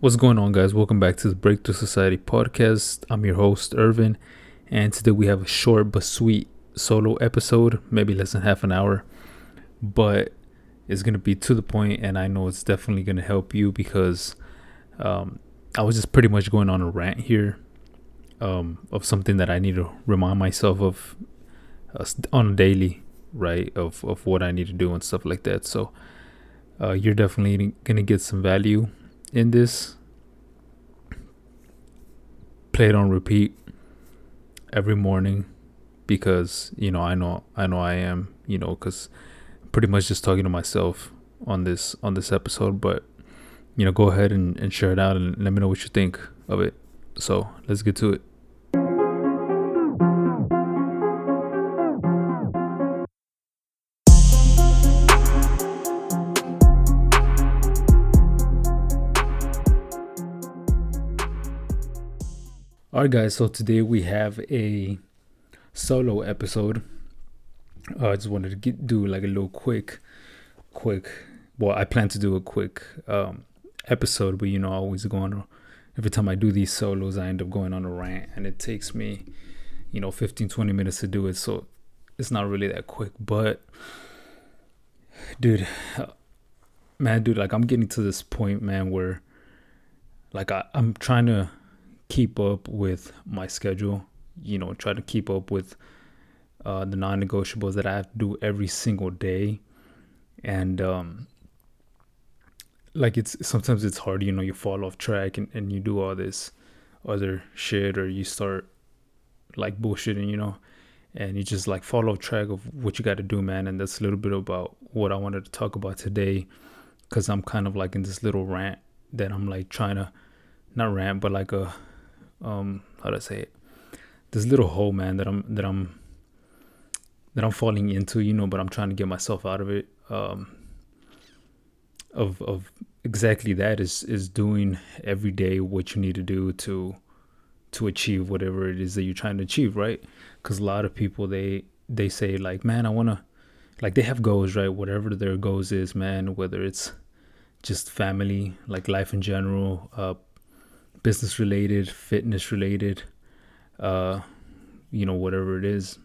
What's going on, guys? Welcome back to the Breakthrough Society podcast. I'm your host, Irvin, and today we have a short but sweet solo episode, maybe less than half an hour, but it's going to be to the point, and I know it's definitely going to help you because um, I was just pretty much going on a rant here um, of something that I need to remind myself of uh, on a daily, right? Of, of what I need to do and stuff like that. So, uh, you're definitely going to get some value in this. Play it on repeat every morning because you know I know I know I am you know because pretty much just talking to myself on this on this episode but you know go ahead and, and share it out and let me know what you think of it so let's get to it All right, guys. So today we have a solo episode. Uh, I just wanted to get, do like a little quick, quick. Well, I plan to do a quick um, episode, but you know, I always go on. Every time I do these solos, I end up going on a rant, and it takes me, you know, 15, 20 minutes to do it. So it's not really that quick. But, dude, man, dude, like I'm getting to this point, man, where, like, I, I'm trying to keep up with my schedule, you know, try to keep up with uh, the non negotiables that I have to do every single day. And, um, like it's sometimes it's hard, you know, you fall off track and, and you do all this other shit or you start like bullshitting, you know, and you just like fall off track of what you got to do, man. And that's a little bit about what I wanted to talk about today because I'm kind of like in this little rant that I'm like trying to not rant, but like a um how do I say it? This little hole, man, that I'm that I'm that I'm falling into, you know, but I'm trying to get myself out of it. Um of of exactly that is is doing every day what you need to do to to achieve whatever it is that you're trying to achieve, right? Cuz a lot of people they they say like, "Man, I want to like they have goals, right? Whatever their goals is, man, whether it's just family, like life in general, uh business related, fitness related, uh, you know, whatever it is,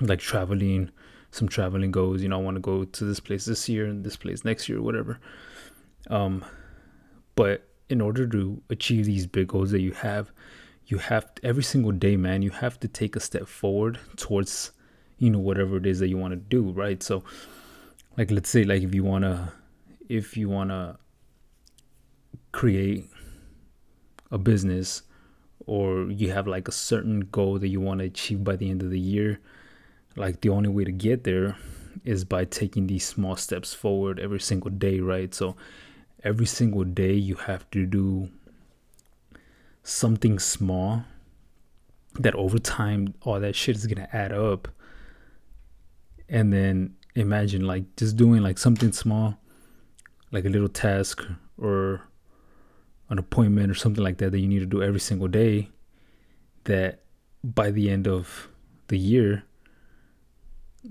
like traveling, some traveling goes, you know, I want to go to this place this year and this place next year, whatever. Um, but in order to achieve these big goals that you have, you have to, every single day, man, you have to take a step forward towards, you know, whatever it is that you want to do, right? So, like, let's say, like, if you want to, if you want to create a business or you have like a certain goal that you want to achieve by the end of the year, like the only way to get there is by taking these small steps forward every single day, right? So every single day you have to do something small that over time all that shit is going to add up. And then imagine like just doing like something small, like a little task or an appointment or something like that that you need to do every single day that by the end of the year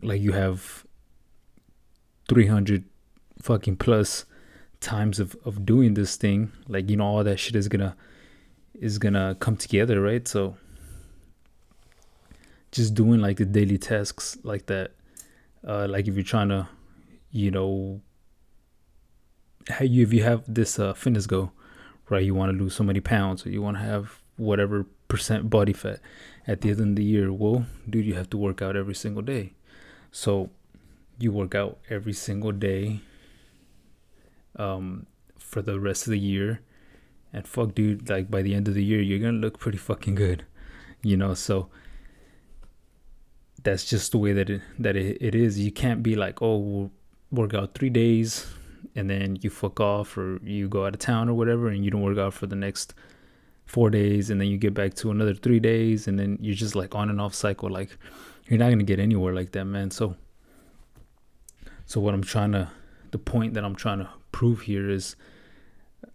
like you have 300 fucking plus times of, of doing this thing like you know all that shit is gonna is gonna come together right? So just doing like the daily tasks like that uh like if you're trying to you know how you if you have this uh fitness goal right? You want to lose so many pounds, or you want to have whatever percent body fat at the end of the year. Well, dude, you have to work out every single day. So you work out every single day um, for the rest of the year. And fuck, dude, like by the end of the year, you're gonna look pretty fucking good, you know. So that's just the way that it that it, it is. You can't be like, oh, we'll work out three days, and then you fuck off or you go out of town or whatever and you don't work out for the next four days and then you get back to another three days and then you're just like on and off cycle. Like you're not gonna get anywhere like that man. So so what i'm trying to the point that i'm trying to prove here is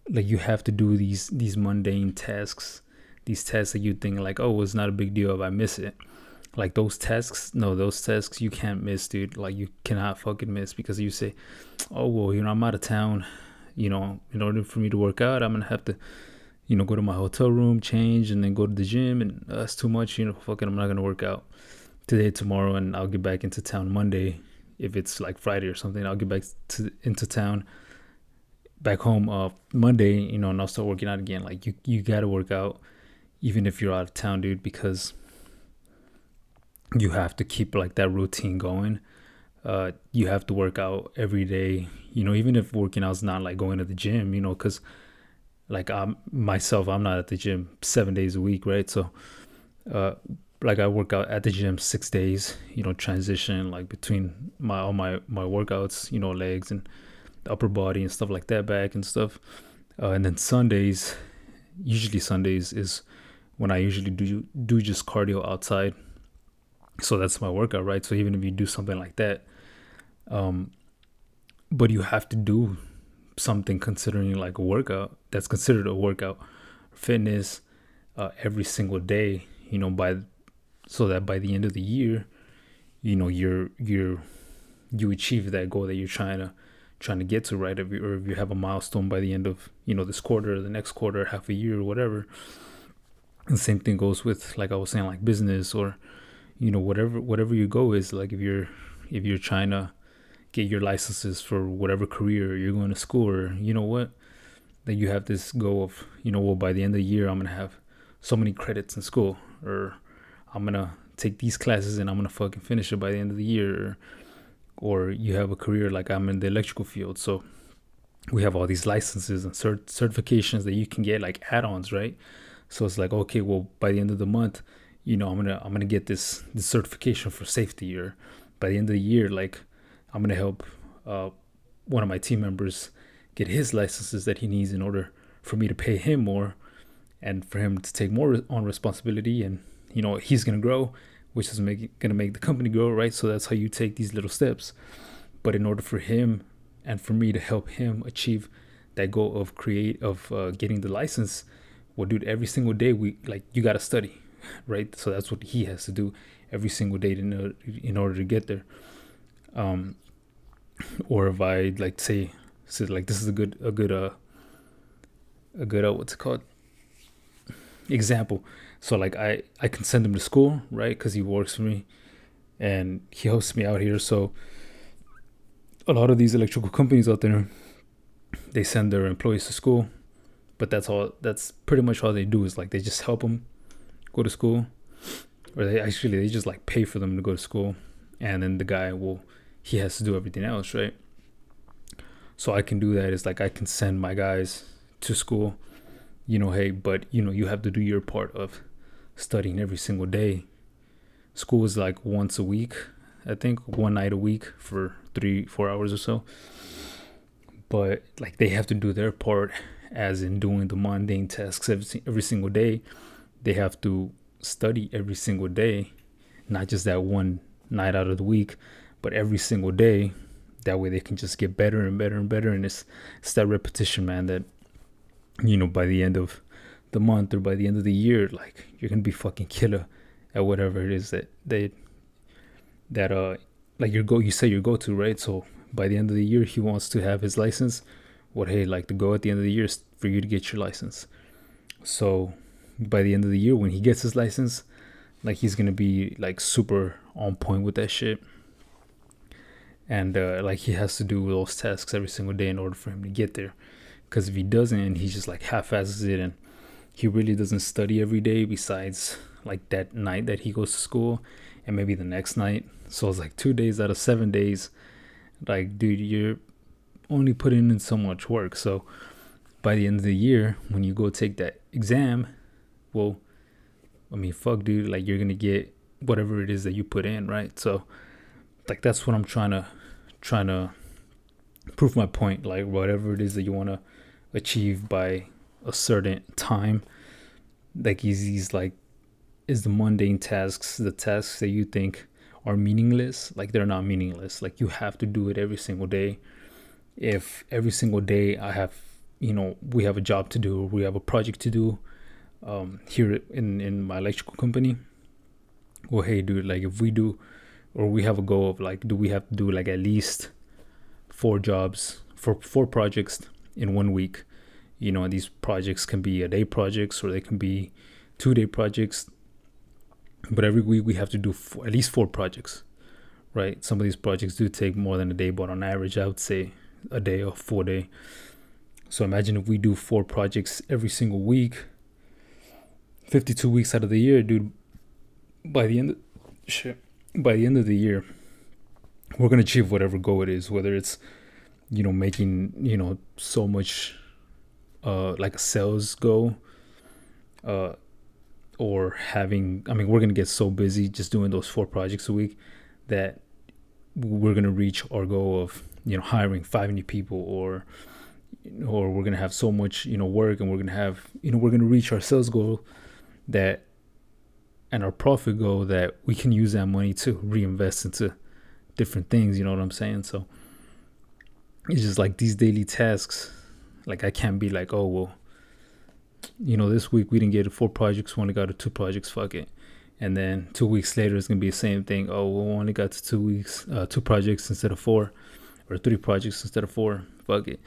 like you have to do these these mundane tasks these tasks that you think like oh it's not a big deal if i miss it like those tasks no those tasks you can't miss dude like you cannot fucking miss because you say oh well you know i'm out of town you know, in order for me to work out, I'm gonna have to, you know, go to my hotel room, change, and then go to the gym, and that's too much. You know, fucking, I'm not gonna work out today, tomorrow, and I'll get back into town Monday. If it's like Friday or something, I'll get back to into town, back home uh Monday, you know, and I'll start working out again. Like you, you gotta work out, even if you're out of town, dude, because you have to keep like that routine going uh, you have to work out every day. You know, even if working out is not like going to the gym, you know, because like I'm myself, I'm not at the gym seven days a week, right? So, uh, like I work out at the gym six days. You know, transition like between my all my my workouts. You know, legs and upper body and stuff like that, back and stuff. Uh, and then Sundays, usually Sundays is when I usually do do just cardio outside. So that's my workout, right? So even if you do something like that, um, but you have to do something considering like a workout that's considered a workout. Fitness uh, every single day you know by so that by the end of the year you know you're you're you achieve that goal that you're trying to trying to get to right? If you, or if you have a milestone by the end of you know this quarter or the next quarter half a year or whatever. The same thing goes with like i was saying like business or you know whatever whatever your goal is like if you're if you're trying to get your licenses for whatever career you're going to school or you know what that you have this goal of you know well by the end of the year i'm gonna have so many credits in school or i'm gonna take these classes and i'm gonna fucking finish it by the end of the year or, or you have a career like i'm in the electrical field. So we have all these licenses and cert- certifications that you can get like add-ons right? So it's like okay well by the end of the month you know i'm gonna i'm gonna get this this certification for safety or by the end of the year like I'm to help uh, one of my team members get his licenses that he needs in order for me to pay him more and for him to take more on responsibility. And you know he's to grow which is going to make the company grow right? So that's how you take these little steps. But in order for him and for me to help him achieve that goal of create of uh, getting the license well dude every single day we like you got to study right so that's what he has to do every single day to know, in order to get there um or if I like say say like this is a good a good uh a good uh what's it called example. So like I I can send him to school right because he works for me, and he helps me out here. So a lot of these electrical companies out there, they send their employees to school, but that's all. That's pretty much all they do is like they just help them go to school, or they actually they just like pay for them to go to school, and then the guy will he has to do everything else, right? So I can do that. It's like I can send my guys to school, you know, hey, but you know, you have to do your part of studying every single day. School is like once a week, I think, one night a week for three, four hours or so. But like they have to do their part, as in doing the mundane tasks every, every single day. They have to study every single day, not just that one night out of the week but every single day. That way they can just get better and better and better. And it's, it's that repetition, man, that, you know, by the end of the month or by the end of the year, like you're going to be fucking killer at whatever it is that they, that, uh, like your go, you say your go to, right? So by the end of the year, he wants to have his license. What, hey, like the goal at the end of the year is for you to get your license. So by the end of the year, when he gets his license, like he's gonna be like super on point with that shit. And uh, like he has to do those tasks every single day in order for him to get there. Because if he doesn't and he's just like half-asses it and he really doesn't study every day besides like that night that he goes to school and maybe the next night. So it's like two days out of seven days. Like dude you're only putting in so much work. So by the end of the year when you go take that exam well i mean fuck dude like you're gonna get whatever it is that you put in right? So like that's what i'm trying to trying to prove my point like whatever it is that you want to achieve by a certain time like is these like is the mundane tasks the tasks that you think are meaningless like they're not meaningless. Like you have to do it every single day. If every single day i have you know we have a job to do we have a project to do um, here in in my electrical company well hey dude like if we do or we have a goal of like do we have to do like at least four jobs for four projects in one week. You know, these projects can be a day projects or they can be two day projects. But every week we have to do four, at least four projects, right? Some of these projects do take more than a day, but on average, I would say a day or four day. So imagine if we do four projects every single week, 52 weeks out of the year, dude. By the end of shit, by the end of the year, we're gonna achieve whatever goal it is, whether it's you know making you know so much uh like a sales goal uh or having i mean we're gonna get so busy just doing those four projects a week that we're gonna reach our goal of you know hiring five new people or or we're gonna have so much you know work and we're gonna have you know we're gonna reach our sales goal that and our profit goal that we can use that money to reinvest into different things you know what i'm saying? So it's just like these daily tasks like i can't be like oh well you know this week we didn't get four projects we only got to two projects fuck it. And then two weeks later it's gonna be the same thing. Oh we only got to two weeks uh, two projects instead of four or three projects instead of four fuck it.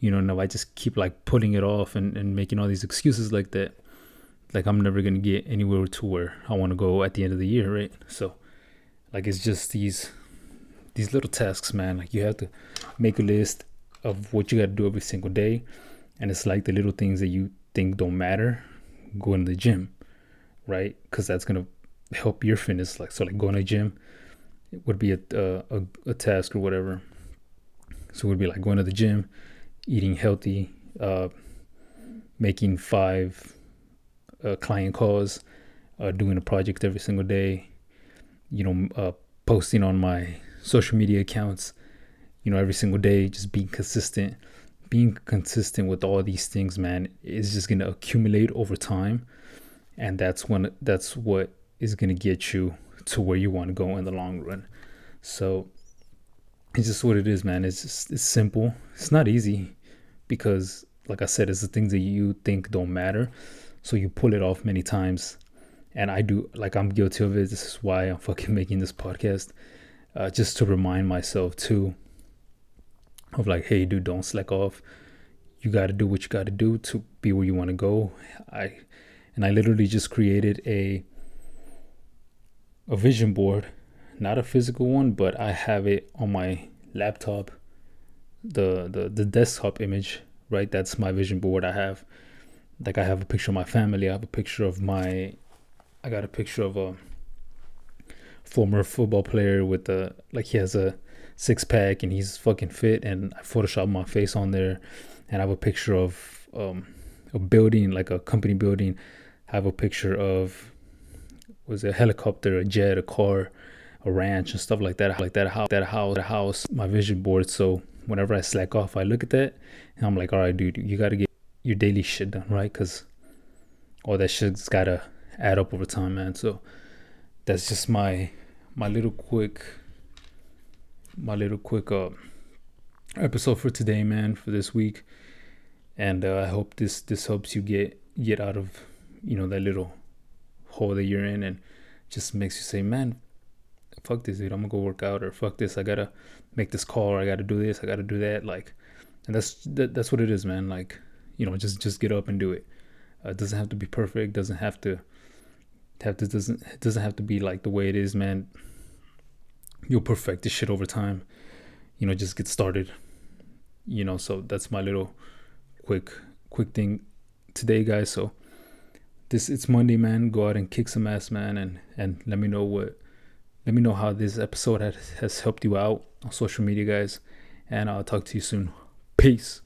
You know no i just keep like putting it off and, and making all these excuses like that like i'm never gonna get anywhere to where i want to go at the end of the year right so like it's just these these little tasks, man. Like you have to make a list of what you got to do every single day, and it's like the little things that you think don't matter. Going to the gym, right? Because that's gonna help your fitness. Like so, like going to the gym would be a, a a task or whatever. So it would be like going to the gym, eating healthy, uh, making five uh, client calls, uh, doing a project every single day, you know, uh, posting on my social media accounts, you know, every single day, just being consistent. Being consistent with all these things, man, is just gonna accumulate over time. And that's when that's what is gonna get you to where you want to go in the long run. So it's just what it is, man. It's just it's simple. It's not easy because like I said, it's the things that you think don't matter. So you pull it off many times. And I do like I'm guilty of it. This is why I'm fucking making this podcast uh, just to remind myself too of like, hey, dude, don't slack off. You got to do what you got to do to be where you want to go. I and I literally just created a a vision board, not a physical one, but I have it on my laptop. The the the desktop image, right? That's my vision board. I have like I have a picture of my family. I have a picture of my. I got a picture of a former football player with the like he has a six pack and he's fucking fit and I photoshopped my face on there and I have a picture of um, a building like a company building. I have a picture of was a helicopter, a jet, a car, a ranch and stuff like that. Like that house, that house, that house, my vision board. So whenever I slack off, I look at that and I'm like, all right, dude, you got to get your daily shit done, right? Because all that shit's got to add up over time, man. So that's just my my little quick my little quick uh episode for today man for this week. And uh, i hope this this helps you get get out of you know that little hole that you're in and just makes you say man fuck this dude. I'm gonna go work out or fuck this. I gotta make this call or i gotta do this. I gotta do that. Like and that's that, that's what it is man. Like you know just just get up and do it uh, it doesn't have to be perfect doesn't have to have to doesn't it doesn't have to be like the way it is, man. You'll perfect this shit over time. You know, just get started. You know, so that's my little quick quick thing today, guys. So this it's Monday, man. Go out and kick some ass, man, and and let me know what let me know how this episode has, has helped you out on social media, guys. And I'll talk to you soon. Peace.